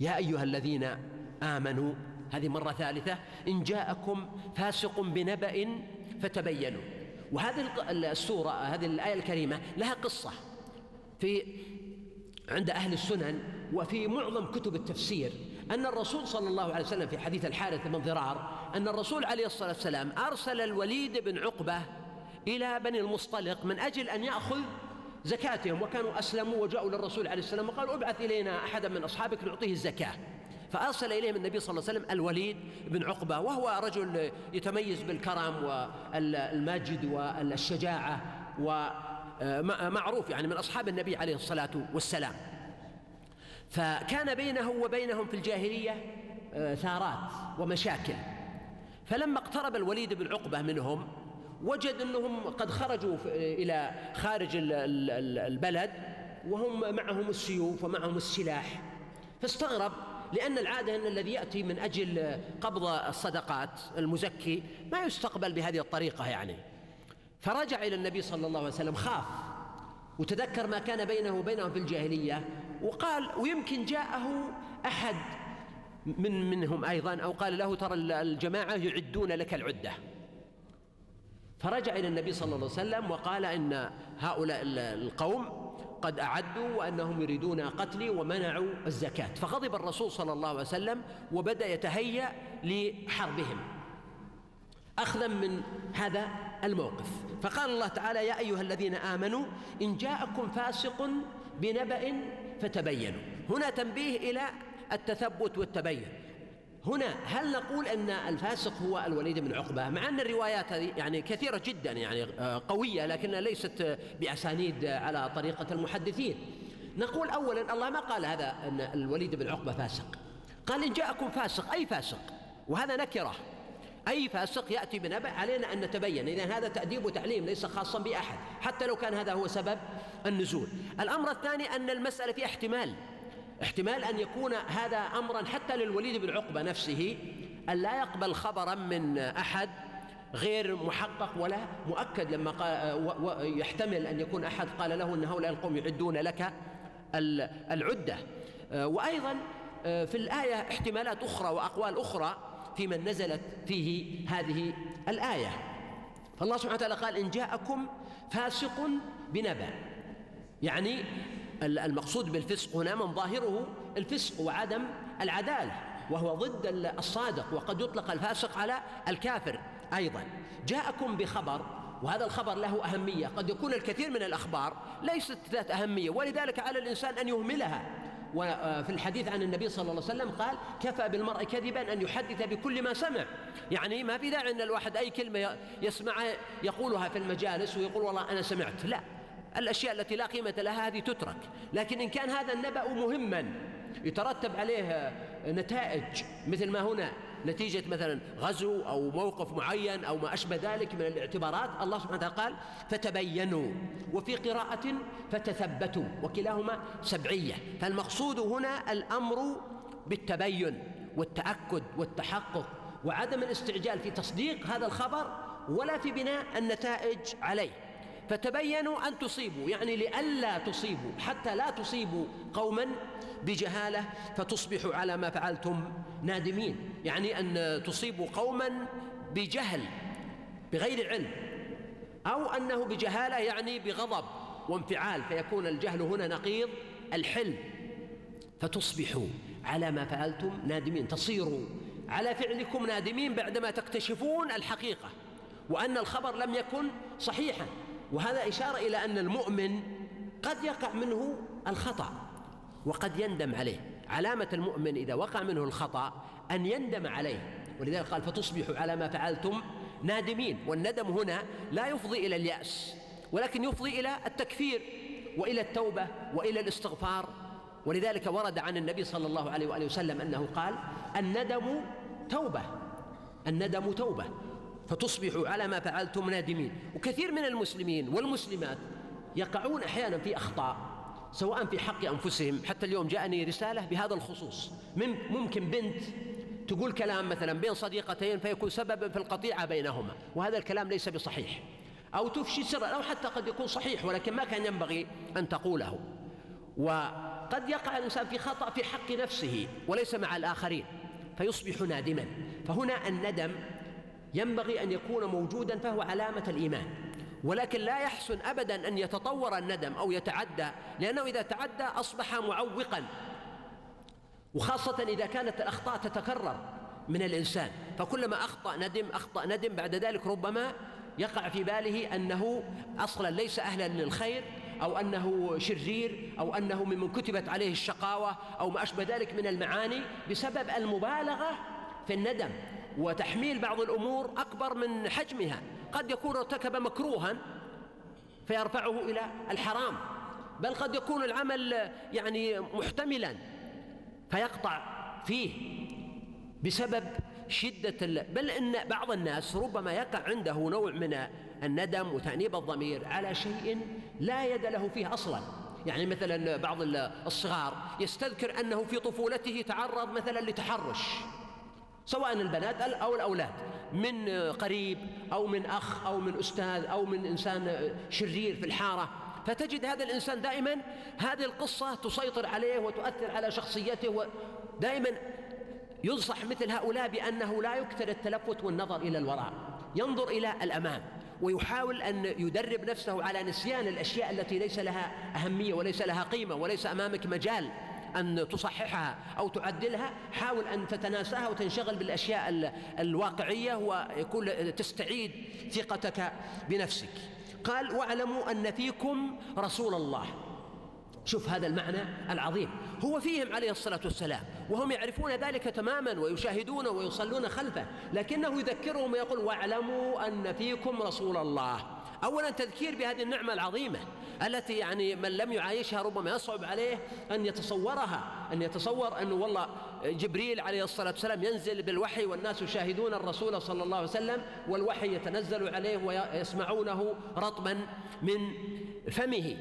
يا أيها الذين آمنوا هذه مرة ثالثة إن جاءكم فاسق بنبأ فتبينوا. وهذه السورة هذه الآية الكريمة لها قصة. في عند أهل السنن وفي معظم كتب التفسير أن الرسول صلى الله عليه وسلم في حديث الحارث بن ضرار أن الرسول عليه الصلاة والسلام أرسل الوليد بن عقبة إلى بني المصطلق من أجل أن يأخذ زكاتهم وكانوا أسلموا وجاءوا للرسول عليه السلام وقالوا ابعث إلينا أحدا من أصحابك نعطيه الزكاة. فأرسل إليهم النبي صلى الله عليه وسلم الوليد بن عقبة وهو رجل يتميز بالكرم والماجد والشجاعة ومعروف يعني من أصحاب النبي عليه الصلاة والسلام. فكان بينه وبينهم في الجاهلية آه، ثارات ومشاكل. فلما اقترب الوليد بن عقبة منهم وجد أنهم قد خرجوا إلى خارج البلد وهم معهم السيوف ومعهم السلاح. فاستغرب لأن العادة أن الذي يأتي من أجل قبض الصدقات المزكي ما يستقبل بهذه الطريقة يعني. فرجع إلى النبي صلى الله عليه وسلم خاف وتذكر ما كان بينه وبينهم في الجاهلية وقال ويمكن جاءه أحد من منهم أيضا. أو قال له ترى الجماعة يعدون لك العدة. فرجع إلى النبي صلى الله عليه وسلم وقال إن هؤلاء القوم قد أعدوا وأنهم يريدون قتلي ومنعوا الزكاة. فغضب الرسول صلى الله عليه وسلم وبدأ يتهيأ لحربهم. أخذا من هذا الموقف. فقال الله تعالى يا أيها الذين آمنوا إن جاءكم فاسق بنبأ فتبينوا. هنا تنبيه إلى التثبت والتبين. هنا هل نقول أن الفاسق هو الوليد بن عقبة؟ مع أن الروايات هذه يعني كثيرة جدا يعني آه، قوية لكنها ليست بأسانيد على طريقة المحدثين. نقول اولا الله ما قال هذا أن الوليد بن عقبة فاسق. قال إن جاءكم فاسق أي فاسق؟ وهذا نكرة. أي فاسق يأتي بنبأ علينا أن نتبين. اذا هذا تأديب وتعليم ليس خاصا بأحد حتى لو كان هذا هو سبب النزول. الأمر الثاني أن المسألة فيها احتمال. احتمال أن يكون هذا أمرا حتى للوليد بن عقبة نفسه أن لا يقبل خبرا من أحد غير محقق ولا مؤكد. لما قال يحتمل أن يكون أحد قال له أن هؤلاء القوم يعدون لك العدة. وأيضا في الآية احتمالات أخرى وأقوال أخرى في من نزلت فيه هذه الآية. فالله سبحانه وتعالى قال إن جاءكم فاسق بنبأ. يعني المقصود بالفسق هنا من ظاهره الفسق وعدم العدالة وهو ضد الصادق وقد يطلق الفاسق على الكافر أيضا. جاءكم بخبر وهذا الخبر له أهمية قد يكون الكثير من الأخبار ليست ذات أهمية ولذلك على الإنسان أن يهملها. وفي الحديث عن النبي صلى الله عليه وسلم قال كفى بالمرء كذبا أن يحدث بكل ما سمع. يعني ما في داعي إن الواحد أي كلمة يسمعها يقولها في المجالس ويقول والله أنا سمعت لا. الأشياء التي لا قيمة لها هذه تترك. لكن إن كان هذا النبأ مهما يترتب عليه نتائج مثل ما هنا نتيجة مثلا غزو أو موقف معين أو ما أشبه ذلك من الاعتبارات الله سبحانه وتعالى قال فتبينوا وفي قراءة فتثبتوا وكلاهما سبعية. فالمقصود هنا الأمر بالتبين والتأكد والتحقق وعدم الاستعجال في تصديق هذا الخبر ولا في بناء النتائج عليه. فتبينوا أن تصيبوا يعني لئلا تصيبوا حتى لا تصيبوا قوما بجهالة فتصبحوا على ما فعلتم نادمين. يعني أن تصيبوا قوما بجهل بغير علم أو أنه بجهالة يعني بغضب وانفعال فيكون الجهل هنا نقيض الحلم. فتصبحوا على ما فعلتم نادمين. تصيروا على فعلكم نادمين بعدما تكتشفون الحقيقة وأن الخبر لم يكن صحيحا. وهذا إشارة إلى أن المؤمن قد يقع منه الخطأ وقد يندم عليه. علامة المؤمن إذا وقع منه الخطأ أن يندم عليه. ولذلك قال فتصبحوا على ما فعلتم نادمين. والندم هنا لا يفضي إلى اليأس ولكن يفضي إلى التكفير وإلى التوبة وإلى الاستغفار. ولذلك ورد عن النبي صلى الله عليه وآله وسلم أنه قال الندم توبة الندم توبة. فتصبحوا على ما فعلتم نادمين. وكثير من المسلمين والمسلمات يقعون أحيانا في أخطاء سواء في حق أنفسهم. حتى اليوم جاءني رسالة بهذا الخصوص. ممكن بنت تقول كلام مثلا بين صديقتين فيكون سببا في القطيعة بينهما وهذا الكلام ليس بصحيح. أو تفشي سرا أو حتى قد يكون صحيح ولكن ما كان ينبغي أن تقوله. وقد يقع الإنسان في خطأ في حق نفسه وليس مع الآخرين فيصبح نادما. فهنا الندم ينبغي أن يكون موجودا فهو علامة الإيمان. ولكن لا يحسن أبدا أن يتطور الندم أو يتعدى لأنه إذا تعدى أصبح معوقا. وخاصة إذا كانت الأخطاء تتكرر من الإنسان. فكلما أخطأ ندم أخطأ ندم بعد ذلك ربما يقع في باله أنه أصلا ليس أهلا للخير أو أنه شرير أو أنه ممن كتبت عليه الشقاوة أو ما أشبه ذلك من المعاني بسبب المبالغة في الندم. وتحميل بعض الأمور أكبر من حجمها. قد يكون ارتكب مكروها فيرفعه إلى الحرام بل قد يكون العمل يعني محتملا فيقطع فيه بسبب شدة بل إن بعض الناس ربما يقع عنده نوع من الندم وتأنيب الضمير على شيء لا يد له فيه أصلا. يعني مثلا بعض الصغار يستذكر أنه في طفولته تعرض مثلا لتحرش. سواء البنات أو الأولاد. من قريب أو من أخ أو من أستاذ أو من إنسان شرير في الحارة. فتجد هذا الإنسان دائما هذه القصة تسيطر عليه وتؤثر على شخصيته دائما ينصح مثل هؤلاء بأنه لا يكثر التلفت والنظر إلى الوراء. ينظر إلى الأمام. ويحاول أن يدرب نفسه على نسيان الأشياء التي ليس لها أهمية وليس لها قيمة وليس أمامك مجال. أن تصححها أو تعدلها حاول أن تتناساها وتنشغل بالأشياء الواقعية ويكون تستعيد ثقتك بنفسك. قال واعلموا أن فيكم رسول الله. شوف هذا المعنى العظيم. هو فيهم عليه الصلاة والسلام وهم يعرفون ذلك تماما ويشاهدون ويصلون خلفه لكنه يذكرهم ويقول واعلموا أن فيكم رسول الله. أولا تذكير بهذه النعمة العظيمة التي يعني من لم يعايشها ربما يصعب عليه أن يتصورها أن يتصور أنه والله جبريل عليه الصلاة والسلام ينزل بالوحي والناس يشاهدون الرسول صلى الله عليه وسلم والوحي يتنزل عليه ويسمعونه رطبا من فمه.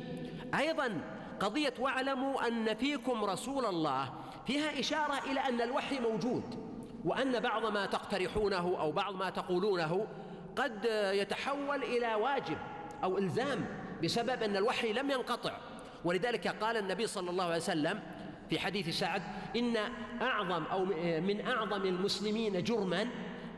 أيضا قضية واعلموا أن فيكم رسول الله فيها إشارة إلى أن الوحي موجود وأن بعض ما تقترحونه أو بعض ما تقولونه قد يتحول إلى واجب أو إلزام بسبب أن الوحي لم ينقطع. ولذلك قال النبي صلى الله عليه وسلم في حديث سعد إن أعظم أو من أعظم المسلمين جرما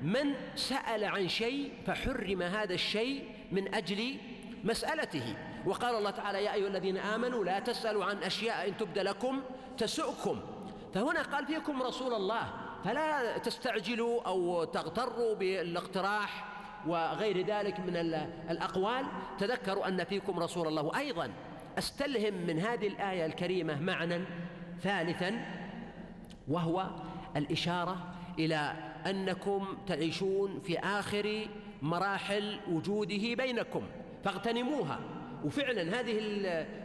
من سأل عن شيء فحرم هذا الشيء من أجل مسألته. وقال الله تعالى يا أيها الذين آمنوا لا تسألوا عن أشياء إن تبد لكم تسؤكم. فهنا قال فيكم رسول الله فلا تستعجلوا أو تغتروا بالإقتراح وغير ذلك من الأقوال تذكروا أن فيكم رسول الله وأيضا أستلهم من هذه الآية الكريمة معنى ثالثا وهو الإشارة إلى أنكم تعيشون في آخر مراحل وجوده بينكم. فاغتنموها. وفعلا هذه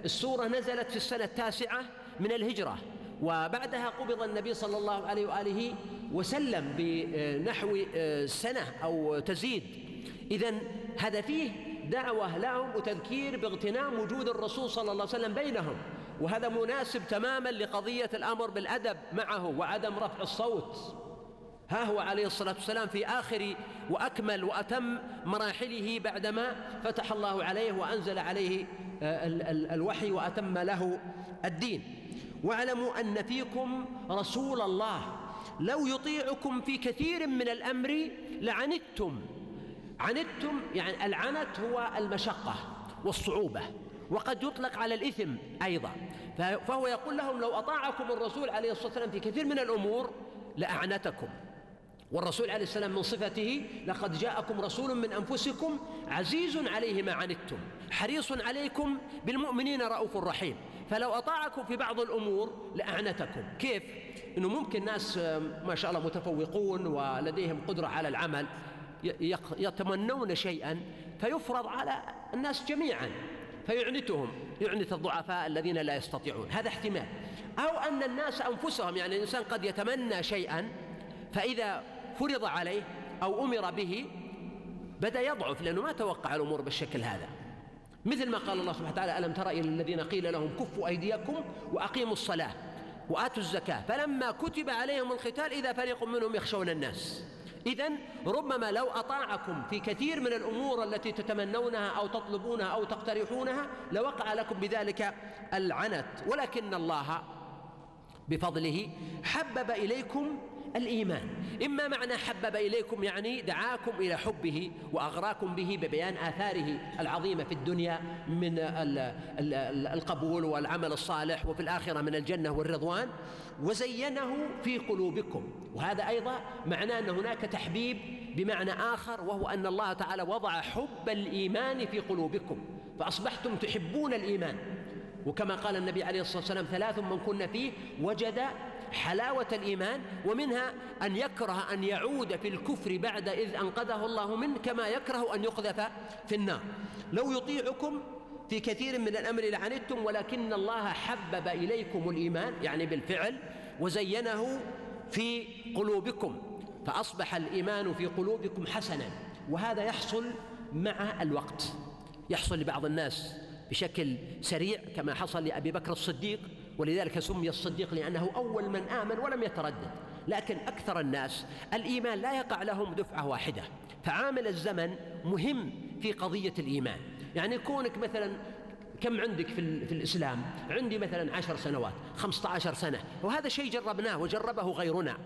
السورة نزلت في السنة التاسعة من الهجرة. وبعدها قبض النبي صلى الله عليه وآله وسلم بنحو سنة أو تزيد. إذا هذا فيه دعوة لهم وتذكير باغتنام وجود الرسول صلى الله عليه وسلم بينهم. وهذا مناسب تماما لقضية الأمر بالأدب معه وعدم رفع الصوت. ها هو عليه الصلاة والسلام في آخر وأكمل وأتم مراحله بعدما فتح الله عليه وأنزل عليه آه، الوحي وأتم له الدين. واعلموا أن فيكم رسول الله. لو يطيعكم في كثير من الأمر لعنتم. عنتم يعني العنت هو المشقة والصعوبة وقد يطلق على الإثم أيضا. فهو يقول لهم لو أطاعكم الرسول عليه الصلاة والسلام في كثير من الأمور لأعنتكم والرسول عليه السلام من صفته لقد جاءكم رسول من أنفسكم عزيز عليه ما عنتم حريص عليكم بالمؤمنين رؤوف رحيم. فلو أطاعكم في بعض الأمور لأعنتكم. كيف؟ أنه ممكن ناس ما شاء الله متفوقون ولديهم قدرة على العمل يتمنون شيئا فيفرض على الناس جميعا فيعنتهم يعنت الضعفاء الذين لا يستطيعون. هذا احتمال. أو أن الناس أنفسهم يعني الإنسان قد يتمنى شيئا فإذا فرض عليه أو أمر به بدأ يضعف لأنه ما توقع الأمور بالشكل هذا. مثل ما قال الله سبحانه وتعالى ألم تر إلى الذين قيل لهم كفوا أيديكم وأقيموا الصلاة وآتوا الزكاة فلما كتب عليهم القتال إذا فريق منهم يخشون الناس. إذا ربما لو أطاعكم في كثير من الأمور التي تتمنونها أو تطلبونها أو تقترحونها لوقع لكم بذلك العنت ولكن الله بفضله حبب إليكم الإيمان. إما معنى حبب إليكم يعني دعاكم إلى حبه وأغراكم به ببيان آثاره العظيمة في الدنيا من القبول والعمل الصالح وفي الآخرة من الجنة والرضوان. وزينه في قلوبكم. وهذا أيضا معناه أن هناك تحبيب بمعنى آخر وهو أن الله تعالى وضع حب الإيمان في قلوبكم. فأصبحتم تحبون الإيمان. وكما قال النبي عليه الصلاة والسلام ثلاث من كن فيه وجد حلاوة الإيمان ومنها أن يكره أن يعود في الكفر بعد إذ أنقذه الله منه كما يكره أن يقذف في النار. لو يطيعكم في كثير من الأمر لعنتم ولكن الله حبب إليكم الإيمان يعني بالفعل وزينه في قلوبكم فأصبح الإيمان في قلوبكم حسنا وهذا يحصل مع الوقت. يحصل لبعض الناس بشكل سريع كما حصل لأبي بكر الصديق ولذلك سمي الصديق لأنه أول من آمن ولم يتردد. لكن أكثر الناس الإيمان لا يقع لهم دفعة واحدة. فعامل الزمن مهم في قضية الإيمان. يعني كونك مثلا كم عندك في, في الإسلام؟ عندي مثلا عشر سنوات خمسة عشر سنة وهذا شيء جربناه وجربه غيرنا.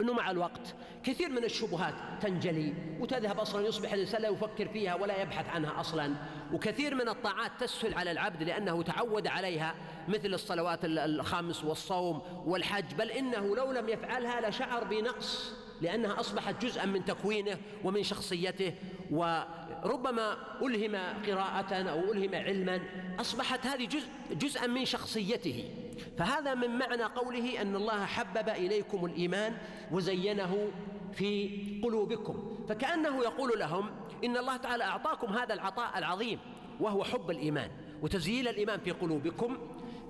أنه مع الوقت كثير من الشبهات تنجلي وتذهب أصلا يصبح الإنسان لا يفكر فيها ولا يبحث عنها أصلا. وكثير من الطاعات تسهل على العبد لأنه تعود عليها مثل الصلوات الخمس والصوم والحج. بل إنه لو لم يفعلها لشعر بنقص لأنها أصبحت جزءا من تكوينه ومن شخصيته. وربما ألهم قراءة أو ألهم علما أصبحت هذه جزء جزءا من شخصيته. فهذا من معنى قوله أن الله حبب إليكم الإيمان وزينه في قلوبكم. فكأنه يقول لهم إن الله تعالى أعطاكم هذا العطاء العظيم وهو حب الإيمان وتزيين الإيمان في قلوبكم.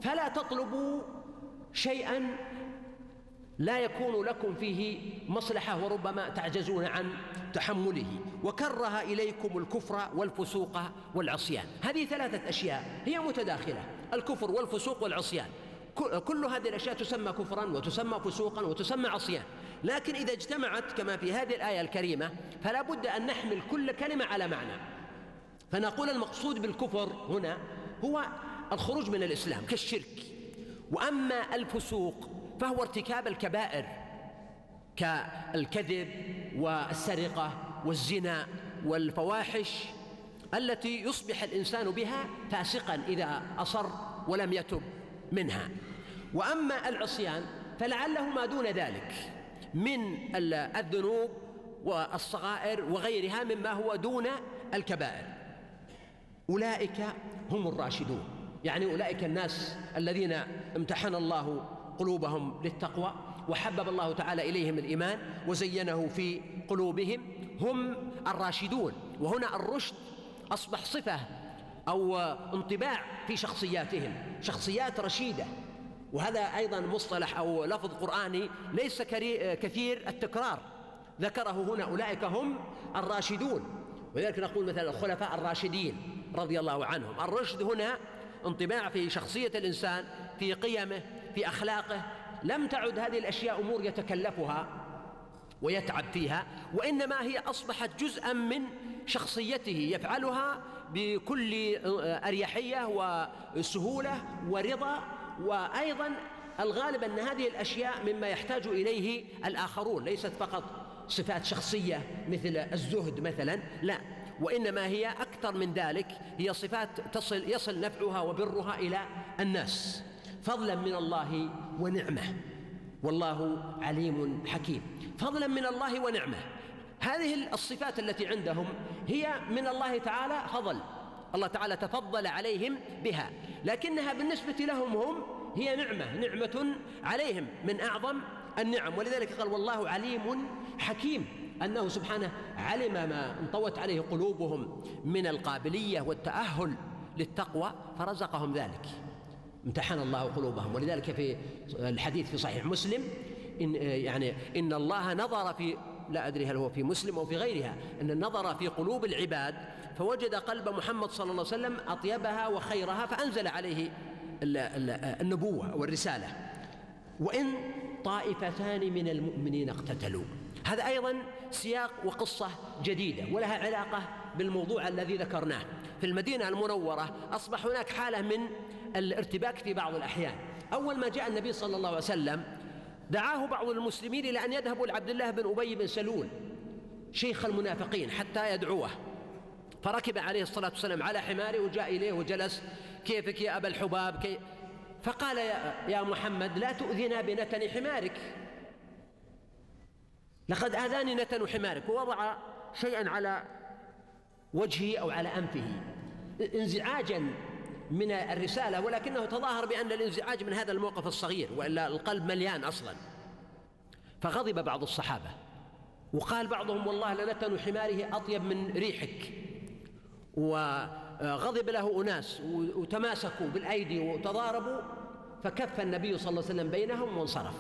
فلا تطلبوا شيئا لا يكون لكم فيه مصلحة وربما تعجزون عن تحمله. وكره إليكم الكفر والفسوق والعصيان. هذه ثلاثة أشياء هي متداخلة. الكفر والفسوق والعصيان. كل هذه الأشياء تسمى كفرا وتسمى فسوقا وتسمى عصيان لكن إذا اجتمعت كما في هذه الآية الكريمة فلا بد أن نحمل كل كلمة على معنى. فنقول المقصود بالكفر هنا هو الخروج من الإسلام كالشرك. وأما الفسوق فهو ارتكاب الكبائر كالكذب والسرقة والزنا والفواحش التي يصبح الإنسان بها فاسقا إذا أصر ولم يتب. منها. وأما العصيان فلعله ما دون ذلك من الذنوب والصغائر وغيرها مما هو دون الكبائر. أولئك هم الراشدون. يعني أولئك الناس الذين امتحن الله قلوبهم للتقوى وحبب الله تعالى إليهم الإيمان وزينه في قلوبهم هم الراشدون. وهنا الرشد أصبح صفة أو انطباع في شخصياتهم شخصيات رشيدة. وهذا أيضا مصطلح أو لفظ قرآني ليس كثير التكرار. ذكره هنا أولئك هم الراشدون. ولذلك نقول مثلا الخلفاء الراشدين رضي الله عنهم. الرشد هنا انطباع في شخصية الإنسان في قيمه في أخلاقه. لم تعد هذه الأشياء أمور يتكلفها ويتعب فيها وإنما هي أصبحت جزءا من شخصيته يفعلها بكل أريحية وسهولة ورضا وأيضا الغالب أن هذه الأشياء مما يحتاج إليه الآخرون ليست فقط صفات شخصية مثل الزهد مثلا لا وإنما هي أكثر من ذلك هي صفات تصل يصل نفعها وبرها إلى الناس. فضلا من الله ونعمة والله عليم حكيم. فضلا من الله ونعمة. هذه الصفات التي عندهم هي من الله تعالى فضل. الله تعالى تفضل عليهم بها. لكنها بالنسبة لهم هم هي نعمة نعمة عليهم من أعظم النعم. ولذلك قال والله عليم حكيم أنه سبحانه علم ما انطوت عليه قلوبهم من القابلية والتأهل للتقوى فرزقهم ذلك. امتحن الله قلوبهم. ولذلك في الحديث في صحيح مسلم إن يعني إن الله نظر في لا أدري هل هو في مسلم أو في غيرها أن النظر في قلوب العباد فوجد قلب محمد صلى الله عليه وسلم أطيبها وخيرها فأنزل عليه النبوة والرسالة وإن طائفتان من المؤمنين اقتتلوا. هذا أيضا سياق وقصة جديدة ولها علاقة بالموضوع الذي ذكرناه. في المدينة المنورة أصبح هناك حالة من الارتباك في بعض الأحيان. أول ما جاء النبي صلى الله عليه وسلم دعاه بعض المسلمين إلى أن يذهبوا لعبد الله بن أبي بن سلول شيخ المنافقين حتى يدعوه. فركب عليه الصلاة والسلام على حماره وجاء إليه وجلس كيفك يا أبا الحباب؟ كي فقال يا, يا محمد لا تؤذنا بنتن حمارك. لقد آذاني نتن حمارك. ووضع شيئا على وجهه أو على أنفه. انزعاجا من الرسالة ولكنه تظاهر بأن الانزعاج من هذا الموقف الصغير وإلا القلب مليان أصلا. فغضب بعض الصحابة وقال بعضهم والله لنتن حماره أطيب من ريحك. وغضب له أناس وتماسكوا بالأيدي وتضاربوا فكف النبي صلى الله عليه وسلم بينهم وانصرف.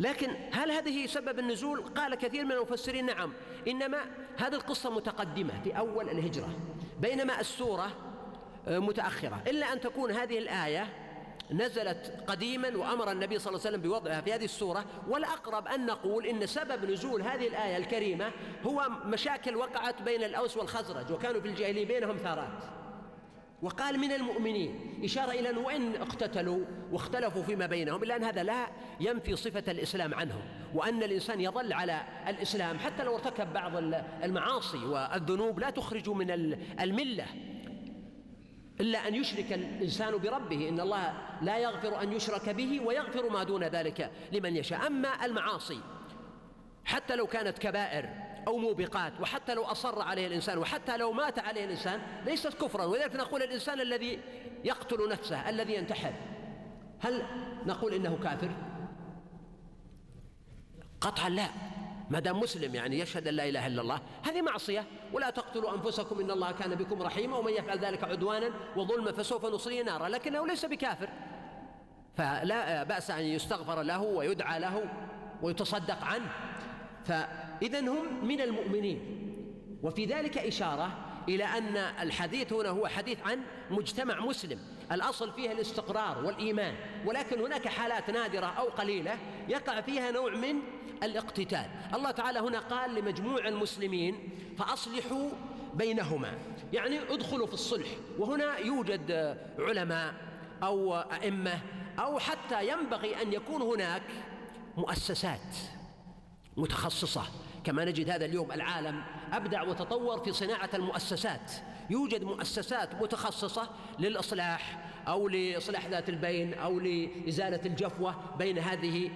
لكن هل هذه سبب النزول؟ قال كثير من المفسرين نعم. إنما هذه القصة متقدمة في أول الهجرة بينما السورة متأخرة. إلا أن تكون هذه الآية نزلت قديما وأمر النبي صلى الله عليه وسلم بوضعها في هذه السورة والأقرب أن نقول إن سبب نزول هذه الآية الكريمة هو مشاكل وقعت بين الأوس والخزرج وكانوا في الجاهلية بينهم ثارات. وقال من المؤمنين إشارة إلى أنه وإن اقتتلوا واختلفوا فيما بينهم إلا أن هذا لا ينفي صفة الإسلام عنهم وأن الإنسان يظل على الإسلام حتى لو ارتكب بعض المعاصي والذنوب لا تخرج من الملة. إلا أن يشرك الإنسان بربه إن الله لا يغفر أن يشرك به ويغفر ما دون ذلك لمن يشاء. أما المعاصي حتى لو كانت كبائر أو موبقات وحتى لو أصر عليه الإنسان وحتى لو مات عليه الإنسان ليست كفرا. ولذلك نقول الإنسان الذي يقتل نفسه الذي ينتحر هل نقول إنه كافر؟ قطعا لا. ما دام مسلم يعني يشهد أن لا إله إلا الله هذه معصية. ولا تقتلوا أنفسكم إن الله كان بكم رحيما ومن يفعل ذلك عدوانا وظلما فسوف نصليه نارا لكنه ليس بكافر. فلا بأس أن يستغفر له ويدعى له ويتصدق عنه. فاذا هم من المؤمنين. وفي ذلك إشارة إلى أن الحديث هنا هو حديث عن مجتمع مسلم. الأصل فيها الاستقرار والإيمان ولكن هناك حالات نادرة أو قليلة يقع فيها نوع من الاقتتال. الله تعالى هنا قال لمجموع المسلمين فأصلحوا بينهما. يعني ادخلوا في الصلح. وهنا يوجد علماء أو أئمة أو حتى ينبغي أن يكون هناك مؤسسات متخصصة. كما نجد هذا اليوم العالم أبدع وتطور في صناعة المؤسسات. يوجد مؤسسات متخصصة للإصلاح أو لإصلاح ذات البين أو لإزالة الجفوة بين هذه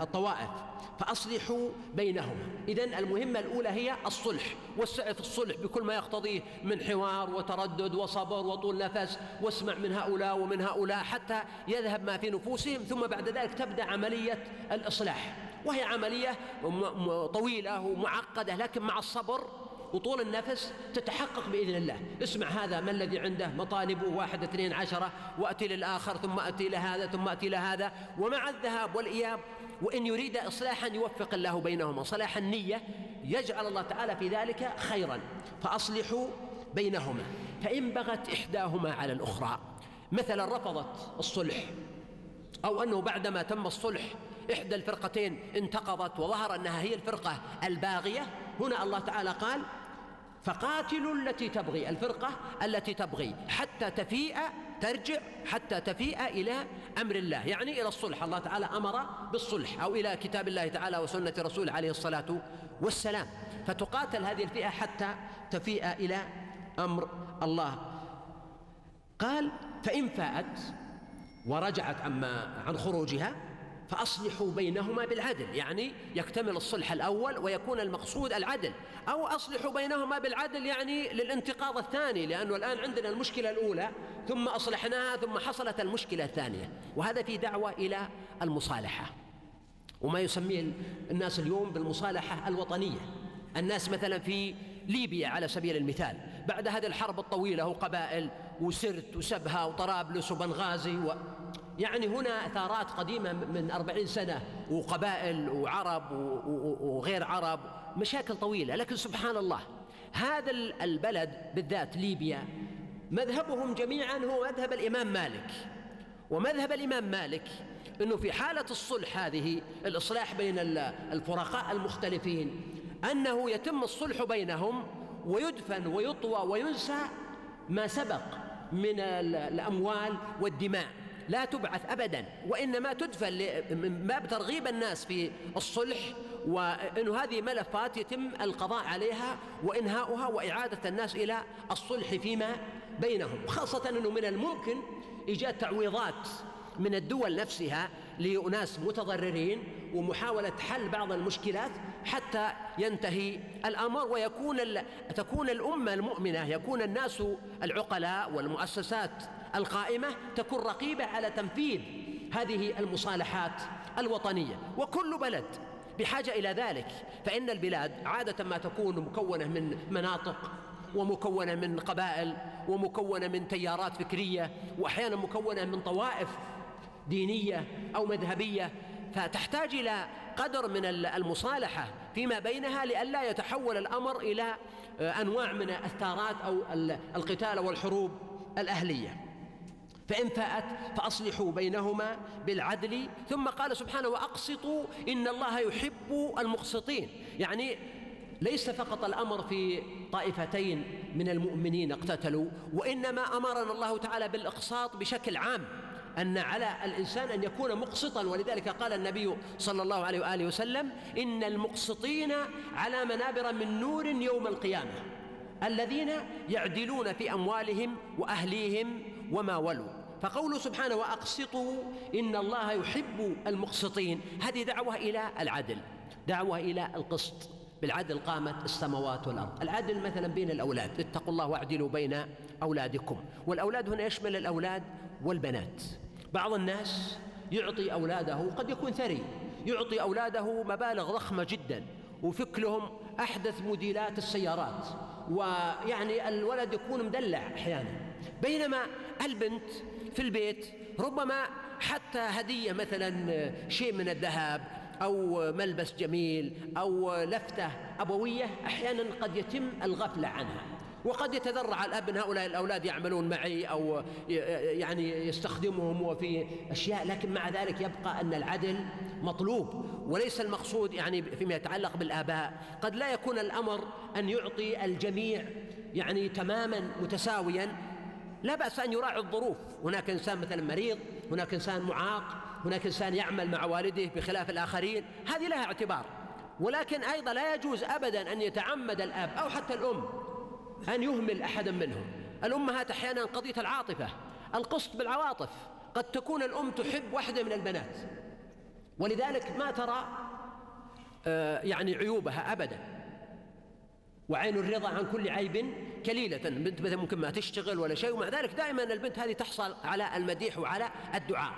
الطوائف. فأصلحوا بينهما. إذا المهمة الأولى هي الصلح. والسعي في الصلح بكل ما يقتضيه من حوار وتردد وصبر وطول نفس. واسمع من هؤلاء ومن هؤلاء حتى يذهب ما في نفوسهم. ثم بعد ذلك تبدأ عملية الإصلاح. وهي عملية طويلة ومعقدة لكن مع الصبر وطول النفس تتحقق بإذن الله. اسمع هذا ما الذي عنده مطالبه واحد اثنين عشرة؟ وأتي للآخر ثم أتي لهذا ثم أتي لهذا. ومع الذهاب والإياب وإن يريد إصلاحا يوفق الله بينهما. صلاح النية يجعل الله تعالى في ذلك خيرا. فأصلحوا بينهما. فإن بغت إحداهما على الأخرى مثلا رفضت الصلح أو أنه بعدما تم الصلح إحدى الفرقتين انتقضت وظهر أنها هي الفرقة الباغية. هنا الله تعالى قال فقاتلوا التي تبغي الفرقة التي تبغي حتى تفيء ترجع حتى تفيء إلى أمر الله يعني إلى الصلح. الله تعالى أمر بالصلح أو إلى كتاب الله تعالى وسنة رسوله عليه الصلاة والسلام. فتقاتل هذه الفئة حتى تفيء إلى أمر الله. قال فإن فاءت ورجعت أما عن خروجها فأصلحوا بينهما بالعدل يعني يكتمل الصلح الأول ويكون المقصود العدل أو أصلحوا بينهما بالعدل يعني للانتقاض الثاني لأنه الآن عندنا المشكلة الأولى ثم أصلحناها ثم حصلت المشكلة الثانية وهذا في دعوة إلى المصالحة. وما يسميه الناس اليوم بالمصالحة الوطنية. الناس مثلا في ليبيا على سبيل المثال بعد هذه الحرب الطويلة وقبائل وسرت وسبها وطرابلس وبنغازي و يعني هنا ثارات قديمة من أربعين سنة وقبائل وعرب وغير عرب مشاكل طويلة لكن سبحان الله هذا البلد بالذات ليبيا مذهبهم جميعا هو مذهب الإمام مالك. ومذهب الإمام مالك أنه في حالة الصلح هذه الإصلاح بين الفرقاء المختلفين أنه يتم الصلح بينهم ويدفن ويطوى وينسى ما سبق من الأموال والدماء. لا تبعث أبدا وإنما تدفن من باب ترغيب الناس في الصلح وأن هذه ملفات يتم القضاء عليها وإنهاؤها وإعادة الناس إلى الصلح فيما بينهم. خاصة أنه من الممكن إيجاد تعويضات من الدول نفسها لأناس متضررين ومحاولة حل بعض المشكلات حتى ينتهي الأمر ويكون تكون الأمة المؤمنة يكون الناس العقلاء والمؤسسات القائمة تكون رقيبة على تنفيذ هذه المصالحات الوطنية. وكل بلد بحاجة إلى ذلك فإن البلاد عادة ما تكون مكونة من مناطق ومكونة من قبائل ومكونة من تيارات فكرية وأحيانا مكونة من طوائف دينية أو مذهبية فتحتاج إلى قدر من المصالحة فيما بينها لئلا يتحول الأمر إلى أنواع من الثارات أو القتال والحروب الأهلية. فإن فاءت فأصلحوا بينهما بالعدل. ثم قال سبحانه وأقسطوا إن الله يحب المقسطين. يعني ليس فقط الأمر في طائفتين من المؤمنين اقتتلوا وإنما أمرنا الله تعالى بالإقساط بشكل عام أن على الإنسان أن يكون مقسطا. ولذلك قال النبي صلى الله عليه وآله وسلم إن المقسطين على منابر من نور يوم القيامة الذين يعدلون في أموالهم وأهليهم وما ولوا. فقوله سبحانه وأقسطوا إن الله يحب المقسطين. هذه دعوة إلى العدل دعوة إلى القسط. بالعدل قامت السماوات والأرض. العدل مثلا بين الأولاد اتقوا الله واعدلوا بين أولادكم. والأولاد هنا يشمل الأولاد؟ والبنات. بعض الناس يعطي أولاده قد يكون ثري يعطي أولاده مبالغ ضخمة جدا وفك لهم أحدث موديلات السيارات ويعني الولد يكون مدلع أحيانا. بينما البنت في البيت ربما حتى هدية مثلا شيء من الذهب أو ملبس جميل أو لفتة أبوية أحيانا قد يتم الغفلة عنها. وقد يتذرع الأب أن هؤلاء الأولاد يعملون معي أو يعني يستخدمهم في أشياء لكن مع ذلك يبقى أن العدل مطلوب. وليس المقصود يعني فيما يتعلق بالآباء. قد لا يكون الأمر أن يعطي الجميع يعني تماما متساويا لا بأس أن يراعي الظروف. هناك إنسان مثلا مريض هناك إنسان معاق هناك إنسان يعمل مع والده بخلاف الآخرين. هذه لها اعتبار. ولكن أيضا لا يجوز أبدا أن يتعمد الأب أو حتى الأم أن يهمل أحدا منهم. الأمهات أحيانا قضية العاطفة القسط بالعواطف. قد تكون الأم تحب واحدة من البنات. ولذلك ما ترى آه، يعني عيوبها أبدا. وعين الرضا عن كل عيب كليلة. بنت مثلا ممكن ما تشتغل ولا شيء ومع ذلك دائما البنت هذه تحصل على المديح وعلى الدعاء.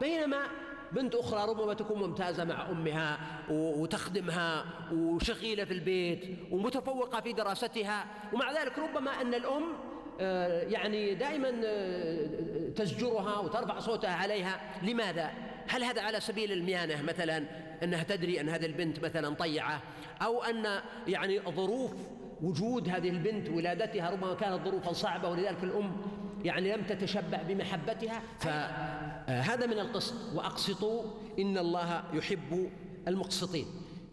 بينما بنت أخرى ربما تكون ممتازة مع أمها وتخدمها وشغيلة في البيت ومتفوقة في دراستها ومع ذلك ربما أن الأم يعني دائما آه، تزجرها وترفع صوتها عليها. لماذا؟ هل هذا على سبيل الميانة مثلا أنها تدري أن هذه البنت مثلا طيعة؟ أو أن يعني ظروف وجود هذه البنت ولادتها ربما كانت ظروفا صعبة ولذلك الأم يعني لم تتشبع بمحبتها؟ فهذا من القسط. وأقسطوا إن الله يحب المقسطين.